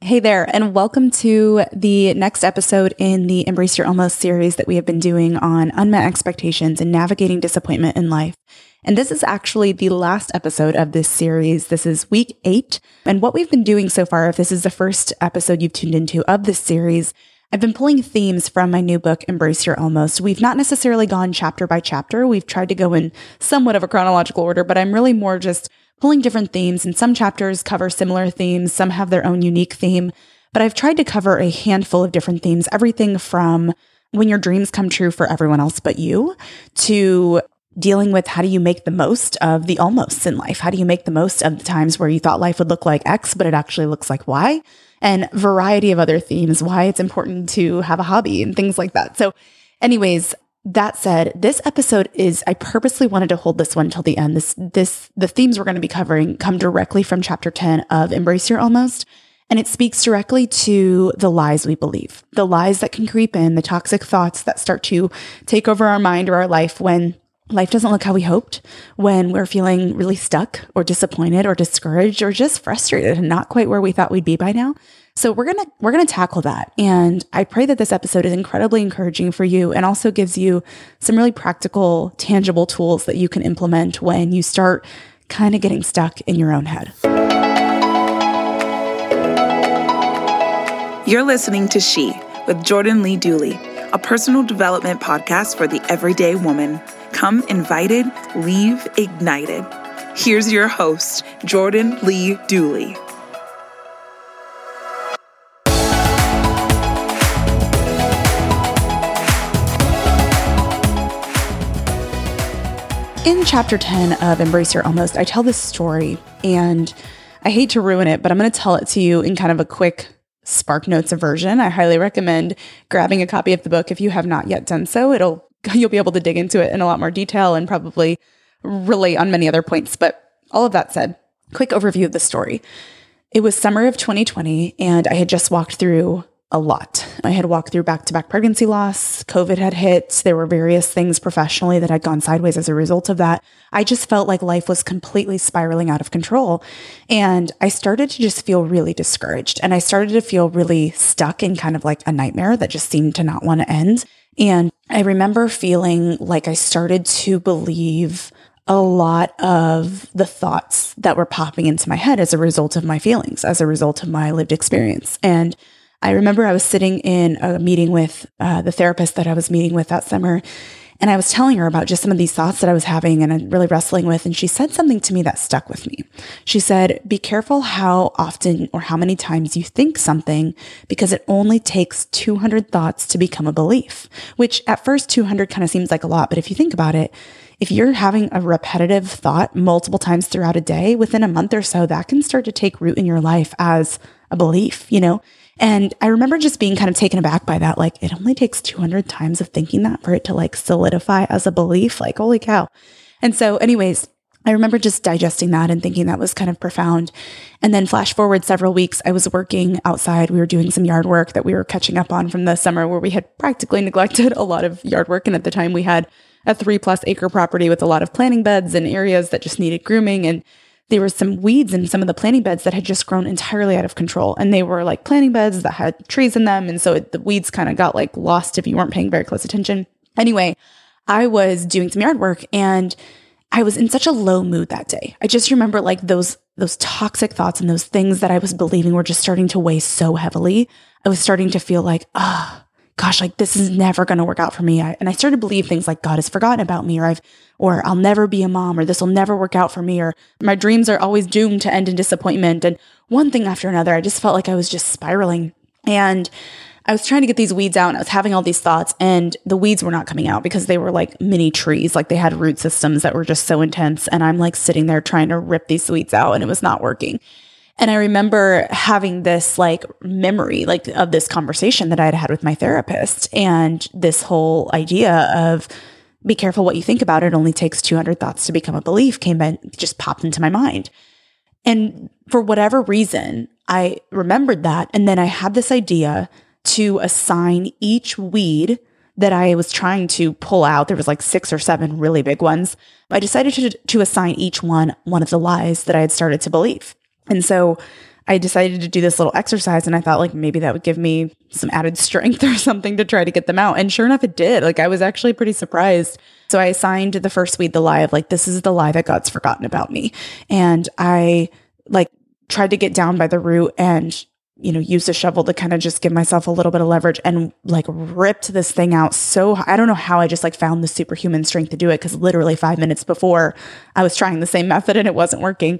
Hey there, and welcome to the next episode in the Embrace Your Almost series that we have been doing on unmet expectations and navigating disappointment in life. And this is actually the last episode of this series. This is week eight. And what we've been doing so far, if this is the first episode you've tuned into of this series, I've been pulling themes from my new book, Embrace Your Almost. We've not necessarily gone chapter by chapter. We've tried to go in somewhat of a chronological order, but I'm really more just pulling different themes. And some chapters cover similar themes, some have their own unique theme. But I've tried to cover a handful of different themes, everything from when your dreams come true for everyone else but you to dealing with how do you make the most of the almosts in life? How do you make the most of the times where you thought life would look like X, but it actually looks like Y? And variety of other themes, why it's important to have a hobby and things like that. So, anyways, that said, this episode is I purposely wanted to hold this one till the end. This this the themes we're going to be covering come directly from chapter 10 of Embrace Your Almost. And it speaks directly to the lies we believe, the lies that can creep in, the toxic thoughts that start to take over our mind or our life when life doesn't look how we hoped, when we're feeling really stuck or disappointed or discouraged or just frustrated and not quite where we thought we'd be by now. So we're going to we're going to tackle that. And I pray that this episode is incredibly encouraging for you and also gives you some really practical, tangible tools that you can implement when you start kind of getting stuck in your own head. You're listening to She with Jordan Lee Dooley, a personal development podcast for the everyday woman. Come invited, leave ignited. Here's your host, Jordan Lee Dooley. In chapter 10 of Embrace Your Almost, I tell this story and I hate to ruin it, but I'm going to tell it to you in kind of a quick Spark Notes version. I highly recommend grabbing a copy of the book if you have not yet done so. It'll you'll be able to dig into it in a lot more detail and probably relate on many other points. But all of that said, quick overview of the story. It was summer of 2020 and I had just walked through a lot. I had walked through back to back pregnancy loss. COVID had hit. There were various things professionally that had gone sideways as a result of that. I just felt like life was completely spiraling out of control. And I started to just feel really discouraged. And I started to feel really stuck in kind of like a nightmare that just seemed to not want to end. And I remember feeling like I started to believe a lot of the thoughts that were popping into my head as a result of my feelings, as a result of my lived experience. And I remember I was sitting in a meeting with uh, the therapist that I was meeting with that summer, and I was telling her about just some of these thoughts that I was having and uh, really wrestling with. And she said something to me that stuck with me. She said, Be careful how often or how many times you think something because it only takes 200 thoughts to become a belief, which at first 200 kind of seems like a lot. But if you think about it, if you're having a repetitive thought multiple times throughout a day, within a month or so, that can start to take root in your life as a belief, you know? And I remember just being kind of taken aback by that. Like, it only takes 200 times of thinking that for it to like solidify as a belief. Like, holy cow. And so, anyways, I remember just digesting that and thinking that was kind of profound. And then, flash forward several weeks, I was working outside. We were doing some yard work that we were catching up on from the summer where we had practically neglected a lot of yard work. And at the time, we had a three plus acre property with a lot of planting beds and areas that just needed grooming. And there were some weeds in some of the planting beds that had just grown entirely out of control. And they were like planting beds that had trees in them. And so it, the weeds kind of got like lost if you weren't paying very close attention. Anyway, I was doing some yard work and I was in such a low mood that day. I just remember like those those toxic thoughts and those things that I was believing were just starting to weigh so heavily. I was starting to feel like, ah, oh, gosh, like this is never going to work out for me. I, and I started to believe things like God has forgotten about me or I've, or I'll never be a mom or this will never work out for me or my dreams are always doomed to end in disappointment. And one thing after another, I just felt like I was just spiraling. And I was trying to get these weeds out and I was having all these thoughts and the weeds were not coming out because they were like mini trees. Like they had root systems that were just so intense. And I'm like sitting there trying to rip these weeds out and it was not working. And I remember having this like memory, like of this conversation that I had had with my therapist and this whole idea of be careful what you think about it. only takes 200 thoughts to become a belief came in, just popped into my mind. And for whatever reason, I remembered that. And then I had this idea to assign each weed that I was trying to pull out. There was like six or seven really big ones. I decided to, to assign each one one of the lies that I had started to believe. And so I decided to do this little exercise and I thought like maybe that would give me some added strength or something to try to get them out. And sure enough, it did. Like I was actually pretty surprised. So I assigned the first weed the lie of like, this is the lie that God's forgotten about me. And I like tried to get down by the root and you know, used a shovel to kind of just give myself a little bit of leverage and like ripped this thing out. So I don't know how I just like found the superhuman strength to do it because literally five minutes before I was trying the same method and it wasn't working.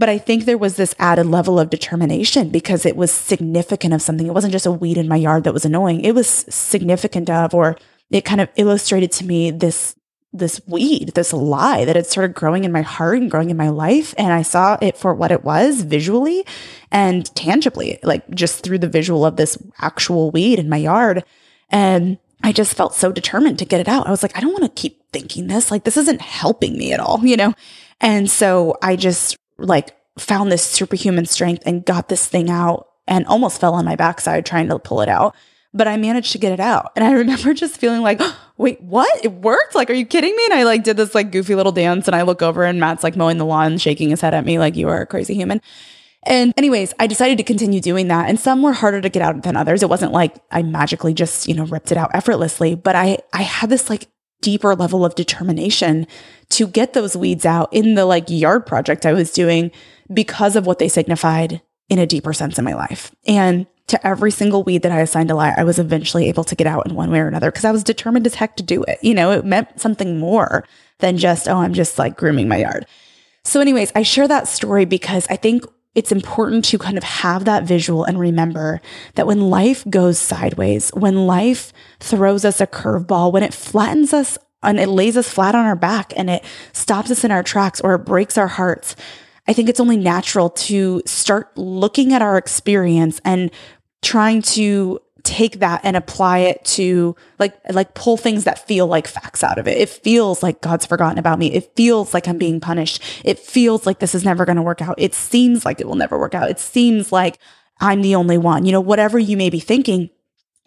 But I think there was this added level of determination because it was significant of something. It wasn't just a weed in my yard that was annoying. It was significant of, or it kind of illustrated to me this this weed, this lie that had started growing in my heart and growing in my life. And I saw it for what it was visually and tangibly, like just through the visual of this actual weed in my yard. And I just felt so determined to get it out. I was like, I don't want to keep thinking this. Like, this isn't helping me at all, you know? And so I just like found this superhuman strength and got this thing out and almost fell on my backside trying to pull it out. But I managed to get it out. And I remember just feeling like, oh, wait, what? It worked? Like, are you kidding me? And I like did this like goofy little dance and I look over and Matt's like mowing the lawn, shaking his head at me like you are a crazy human. And anyways, I decided to continue doing that. And some were harder to get out than others. It wasn't like I magically just, you know, ripped it out effortlessly, but I I had this like deeper level of determination to get those weeds out in the like yard project I was doing because of what they signified in a deeper sense in my life. And to every single weed that I assigned a lie, I was eventually able to get out in one way or another because I was determined as heck to do it. You know, it meant something more than just, oh, I'm just like grooming my yard. So, anyways, I share that story because I think it's important to kind of have that visual and remember that when life goes sideways, when life throws us a curveball, when it flattens us and it lays us flat on our back and it stops us in our tracks or it breaks our hearts, I think it's only natural to start looking at our experience and trying to take that and apply it to like like pull things that feel like facts out of it. It feels like God's forgotten about me. It feels like I'm being punished. It feels like this is never going to work out. It seems like it will never work out. It seems like I'm the only one. You know, whatever you may be thinking.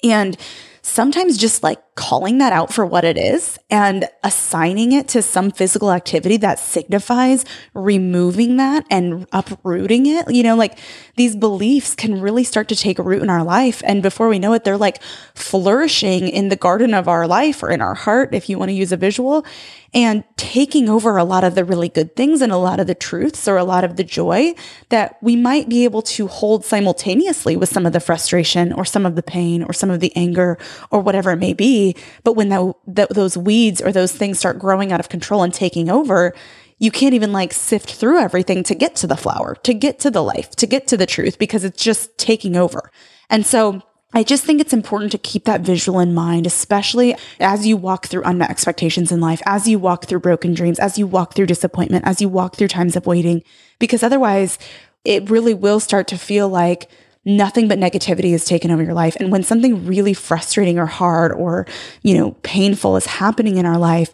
And sometimes just like calling that out for what it is and assigning it to some physical activity that signifies removing that and uprooting it. You know, like these beliefs can really start to take root in our life. And before we know it, they're like flourishing in the garden of our life or in our heart, if you want to use a visual and taking over a lot of the really good things and a lot of the truths or a lot of the joy that we might be able to hold simultaneously with some of the frustration or some of the pain or some of the anger or whatever it may be. But when those weeds or those things start growing out of control and taking over, you can't even like sift through everything to get to the flower, to get to the life, to get to the truth because it's just taking over. And so I just think it's important to keep that visual in mind, especially as you walk through unmet expectations in life, as you walk through broken dreams, as you walk through disappointment, as you walk through times of waiting, because otherwise it really will start to feel like nothing but negativity has taken over your life. And when something really frustrating or hard or, you know, painful is happening in our life,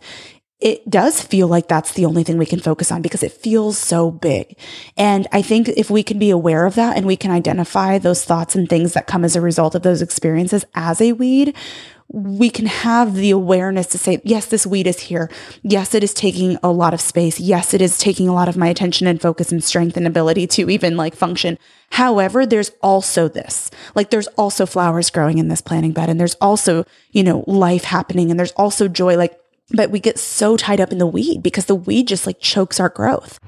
it does feel like that's the only thing we can focus on because it feels so big. And I think if we can be aware of that and we can identify those thoughts and things that come as a result of those experiences as a weed, we can have the awareness to say, yes, this weed is here. Yes, it is taking a lot of space. Yes, it is taking a lot of my attention and focus and strength and ability to even like function. However, there's also this, like there's also flowers growing in this planting bed and there's also, you know, life happening and there's also joy. Like but we get so tied up in the weed because the weed just like chokes our growth.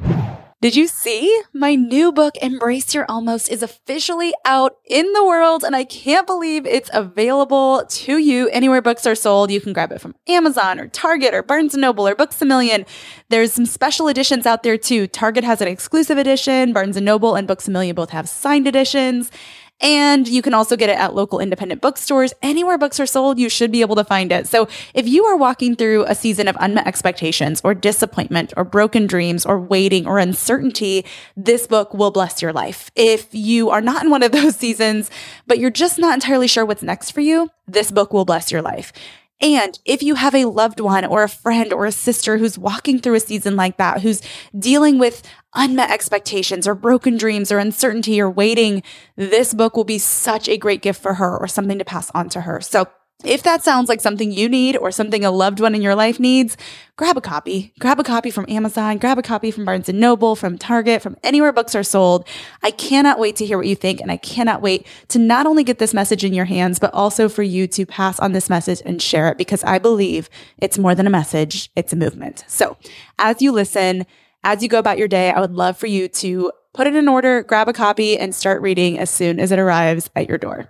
Did you see? My new book, Embrace Your Almost, is officially out in the world, and I can't believe it's available to you anywhere books are sold. You can grab it from Amazon or Target or Barnes & Noble or Books A Million. There's some special editions out there too. Target has an exclusive edition, Barnes & Noble and Books A Million both have signed editions. And you can also get it at local independent bookstores. Anywhere books are sold, you should be able to find it. So if you are walking through a season of unmet expectations or disappointment or broken dreams or waiting or uncertainty, this book will bless your life. If you are not in one of those seasons, but you're just not entirely sure what's next for you, this book will bless your life. And if you have a loved one or a friend or a sister who's walking through a season like that, who's dealing with unmet expectations or broken dreams or uncertainty or waiting, this book will be such a great gift for her or something to pass on to her. So if that sounds like something you need or something a loved one in your life needs, grab a copy. Grab a copy from Amazon, grab a copy from Barnes & Noble, from Target, from anywhere books are sold. I cannot wait to hear what you think and I cannot wait to not only get this message in your hands, but also for you to pass on this message and share it because I believe it's more than a message, it's a movement. So, as you listen, as you go about your day, I would love for you to put it in order, grab a copy and start reading as soon as it arrives at your door.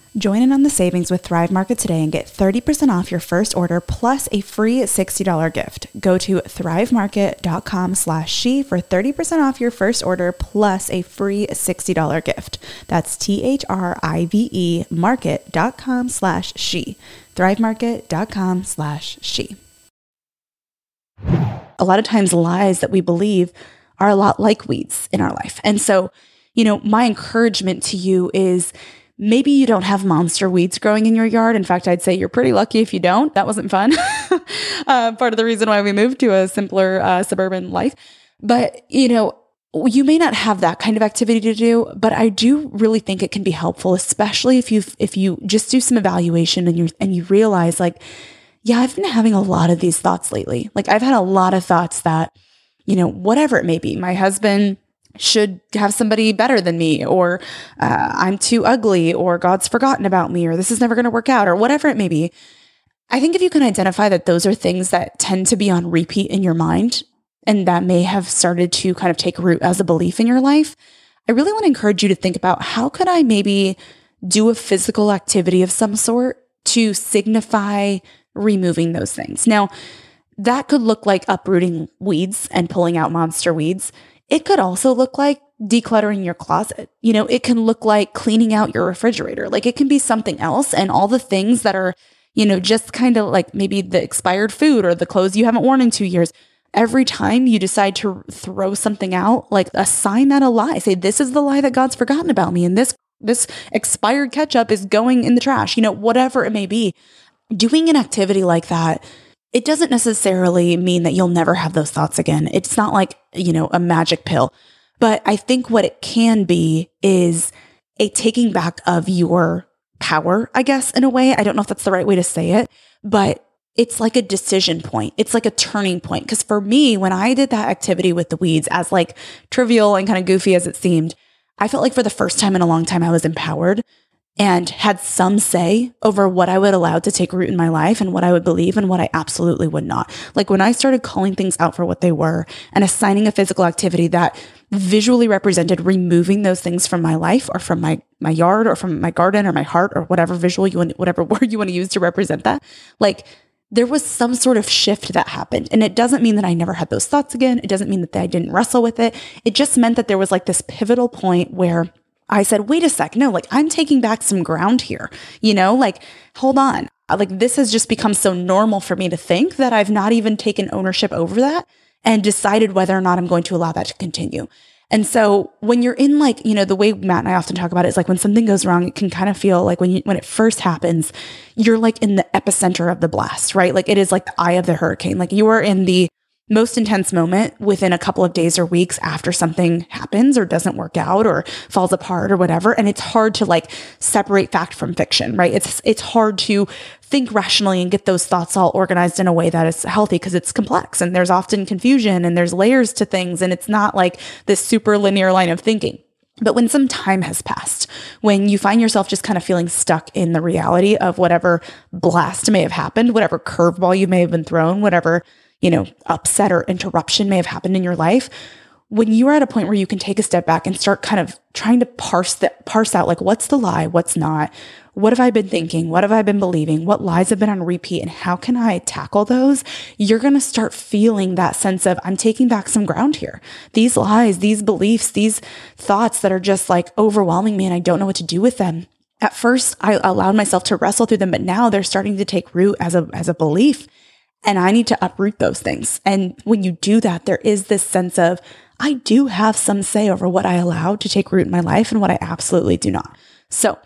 Join in on the savings with Thrive Market today and get 30% off your first order plus a free $60 gift. Go to thrivemarket.com slash she for 30% off your first order plus a free $60 gift. That's T-H-R-I-V-E market.com slash she. thrivemarket.com slash she. A lot of times lies that we believe are a lot like weeds in our life. And so, you know, my encouragement to you is maybe you don't have monster weeds growing in your yard. In fact, I'd say you're pretty lucky if you don't. That wasn't fun. uh, part of the reason why we moved to a simpler uh, suburban life. But, you know, you may not have that kind of activity to do, but I do really think it can be helpful, especially if you if you just do some evaluation and you and you realize like, yeah, I've been having a lot of these thoughts lately. Like I've had a lot of thoughts that, you know, whatever it may be, my husband should have somebody better than me, or uh, I'm too ugly, or God's forgotten about me, or this is never going to work out, or whatever it may be. I think if you can identify that those are things that tend to be on repeat in your mind and that may have started to kind of take root as a belief in your life, I really want to encourage you to think about how could I maybe do a physical activity of some sort to signify removing those things. Now, that could look like uprooting weeds and pulling out monster weeds. It could also look like decluttering your closet. You know, it can look like cleaning out your refrigerator. Like it can be something else. And all the things that are, you know, just kind of like maybe the expired food or the clothes you haven't worn in two years. Every time you decide to throw something out, like assign that a lie. Say, this is the lie that God's forgotten about me. And this, this expired ketchup is going in the trash, you know, whatever it may be. Doing an activity like that it doesn't necessarily mean that you'll never have those thoughts again. It's not like, you know, a magic pill. But I think what it can be is a taking back of your power, I guess, in a way. I don't know if that's the right way to say it, but it's like a decision point. It's like a turning point. Cause for me, when I did that activity with the weeds, as like trivial and kind of goofy as it seemed, I felt like for the first time in a long time, I was empowered and had some say over what I would allow to take root in my life and what I would believe and what I absolutely would not. Like when I started calling things out for what they were and assigning a physical activity that visually represented removing those things from my life or from my my yard or from my garden or my heart or whatever visual you want whatever word you want to use to represent that. Like there was some sort of shift that happened. And it doesn't mean that I never had those thoughts again. It doesn't mean that I didn't wrestle with it. It just meant that there was like this pivotal point where I said, wait a sec. No, like I'm taking back some ground here. You know, like, hold on. Uh, like this has just become so normal for me to think that I've not even taken ownership over that and decided whether or not I'm going to allow that to continue. And so when you're in like, you know, the way Matt and I often talk about it is like when something goes wrong, it can kind of feel like when you, when it first happens, you're like in the epicenter of the blast, right? Like it is like the eye of the hurricane. Like you are in the most intense moment within a couple of days or weeks after something happens or doesn't work out or falls apart or whatever. And it's hard to like separate fact from fiction right? It's it's hard to think rationally and get those thoughts all organized in a way that is healthy because it's complex and there's often confusion and there's layers to things and it's not like this super linear line of thinking. But when some time has passed, when you find yourself just kind of feeling stuck in the reality of whatever blast may have happened, whatever curveball you may have been thrown, whatever you know, upset or interruption may have happened in your life, when you are at a point where you can take a step back and start kind of trying to parse that parse out like what's the lie, what's not, what have I been thinking, what have I been believing, what lies have been on repeat, and how can I tackle those? You're gonna start feeling that sense of I'm taking back some ground here. These lies, these beliefs, these thoughts that are just like overwhelming me and I don't know what to do with them. At first, I allowed myself to wrestle through them, but now they're starting to take root as a as a belief and I need to uproot those things. And when you do that, there is this sense of, I do have some say over what I allow to take root in my life and what I absolutely do not. So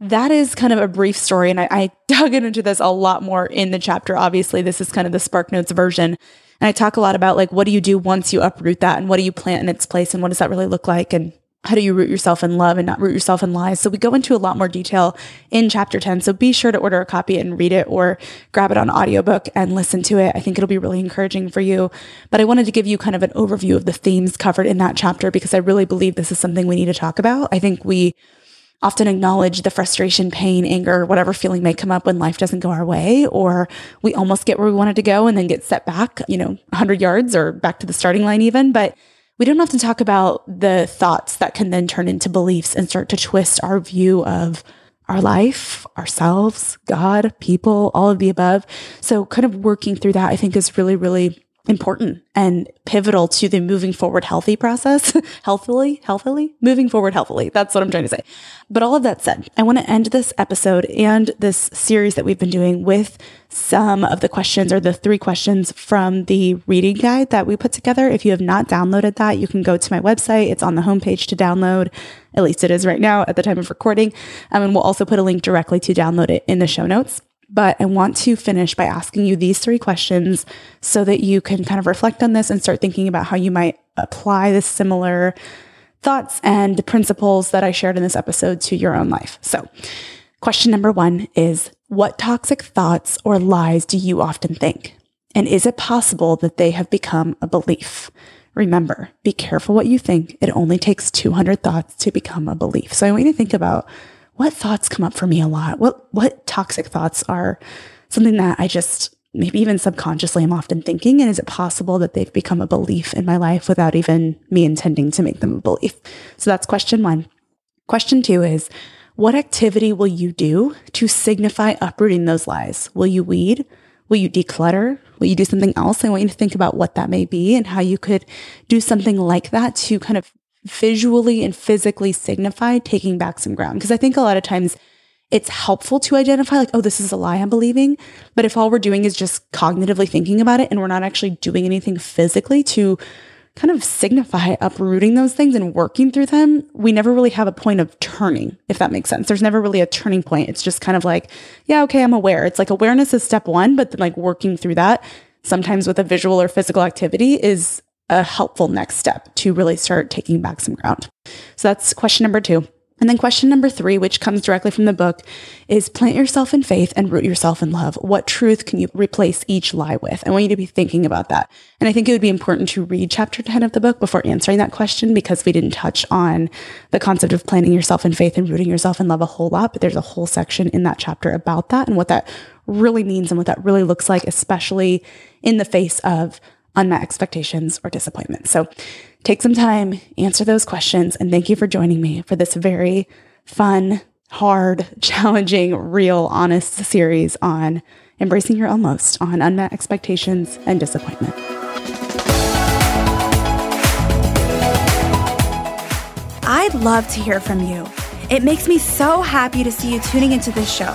that is kind of a brief story. And I, I dug into this a lot more in the chapter. Obviously, this is kind of the Spark Notes version. And I talk a lot about like, what do you do once you uproot that and what do you plant in its place and what does that really look like? And how do you root yourself in love and not root yourself in lies? So we go into a lot more detail in chapter 10. So be sure to order a copy and read it or grab it on audiobook and listen to it. I think it'll be really encouraging for you. But I wanted to give you kind of an overview of the themes covered in that chapter because I really believe this is something we need to talk about. I think we often acknowledge the frustration, pain, anger, whatever feeling may come up when life doesn't go our way, or we almost get where we wanted to go and then get set back, you know, 100 yards or back to the starting line even. But we don't to talk about the thoughts that can then turn into beliefs and start to twist our view of our life, ourselves, God, people, all of the above. So, kind of working through that, I think is really, really important and pivotal to the moving forward healthy process, healthily, healthily, moving forward healthily. That's what I'm trying to say. But all of that said, I want to end this episode and this series that we've been doing with some of the questions or the three questions from the reading guide that we put together. If you have not downloaded that, you can go to my website. It's on the homepage to download. At least it is right now at the time of recording. Um, and we'll also put a link directly to download it in the show notes. But I want to finish by asking you these three questions so that you can kind of reflect on this and start thinking about how you might apply the similar thoughts and principles that I shared in this episode to your own life. So, question number one is What toxic thoughts or lies do you often think? And is it possible that they have become a belief? Remember, be careful what you think. It only takes 200 thoughts to become a belief. So I want you to think about what thoughts come up for me a lot? What what toxic thoughts are something that I just maybe even subconsciously I'm often thinking and is it possible that they've become a belief in my life without even me intending to make them a belief? So that's question 1. Question 2 is what activity will you do to signify uprooting those lies? Will you weed? Will you declutter? Will you do something else? I want you to think about what that may be and how you could do something like that to kind of visually and physically signify taking back some ground. Because I think a lot of times it's helpful to identify, like, oh, this is a lie I'm believing. But if all we're doing is just cognitively thinking about it and we're not actually doing anything physically to kind of signify uprooting those things and working through them, we never really have a point of turning, if that makes sense. There's never really a turning point. It's just kind of like, yeah, okay, I'm aware. It's like awareness is step one, but then like working through that sometimes with a visual or physical activity is a helpful next step to really start taking back some ground. So that's question number two. And then question number three, which comes directly from the book, is plant yourself in faith and root yourself in love. What truth can you replace each lie with? I want you to be thinking about that. And I think it would be important to read chapter 10 of the book before answering that question because we didn't touch on the concept of planting yourself in faith and rooting yourself in love a whole lot. But there's a whole section in that chapter about that and what that really means and what that really looks like, especially in the face of unmet expectations or disappointment. So take some time, answer those questions, and thank you for joining me for this very fun, hard, challenging, real, honest series on embracing your almost on unmet expectations and disappointment. I'd love to hear from you. It makes me so happy to see you tuning into this show.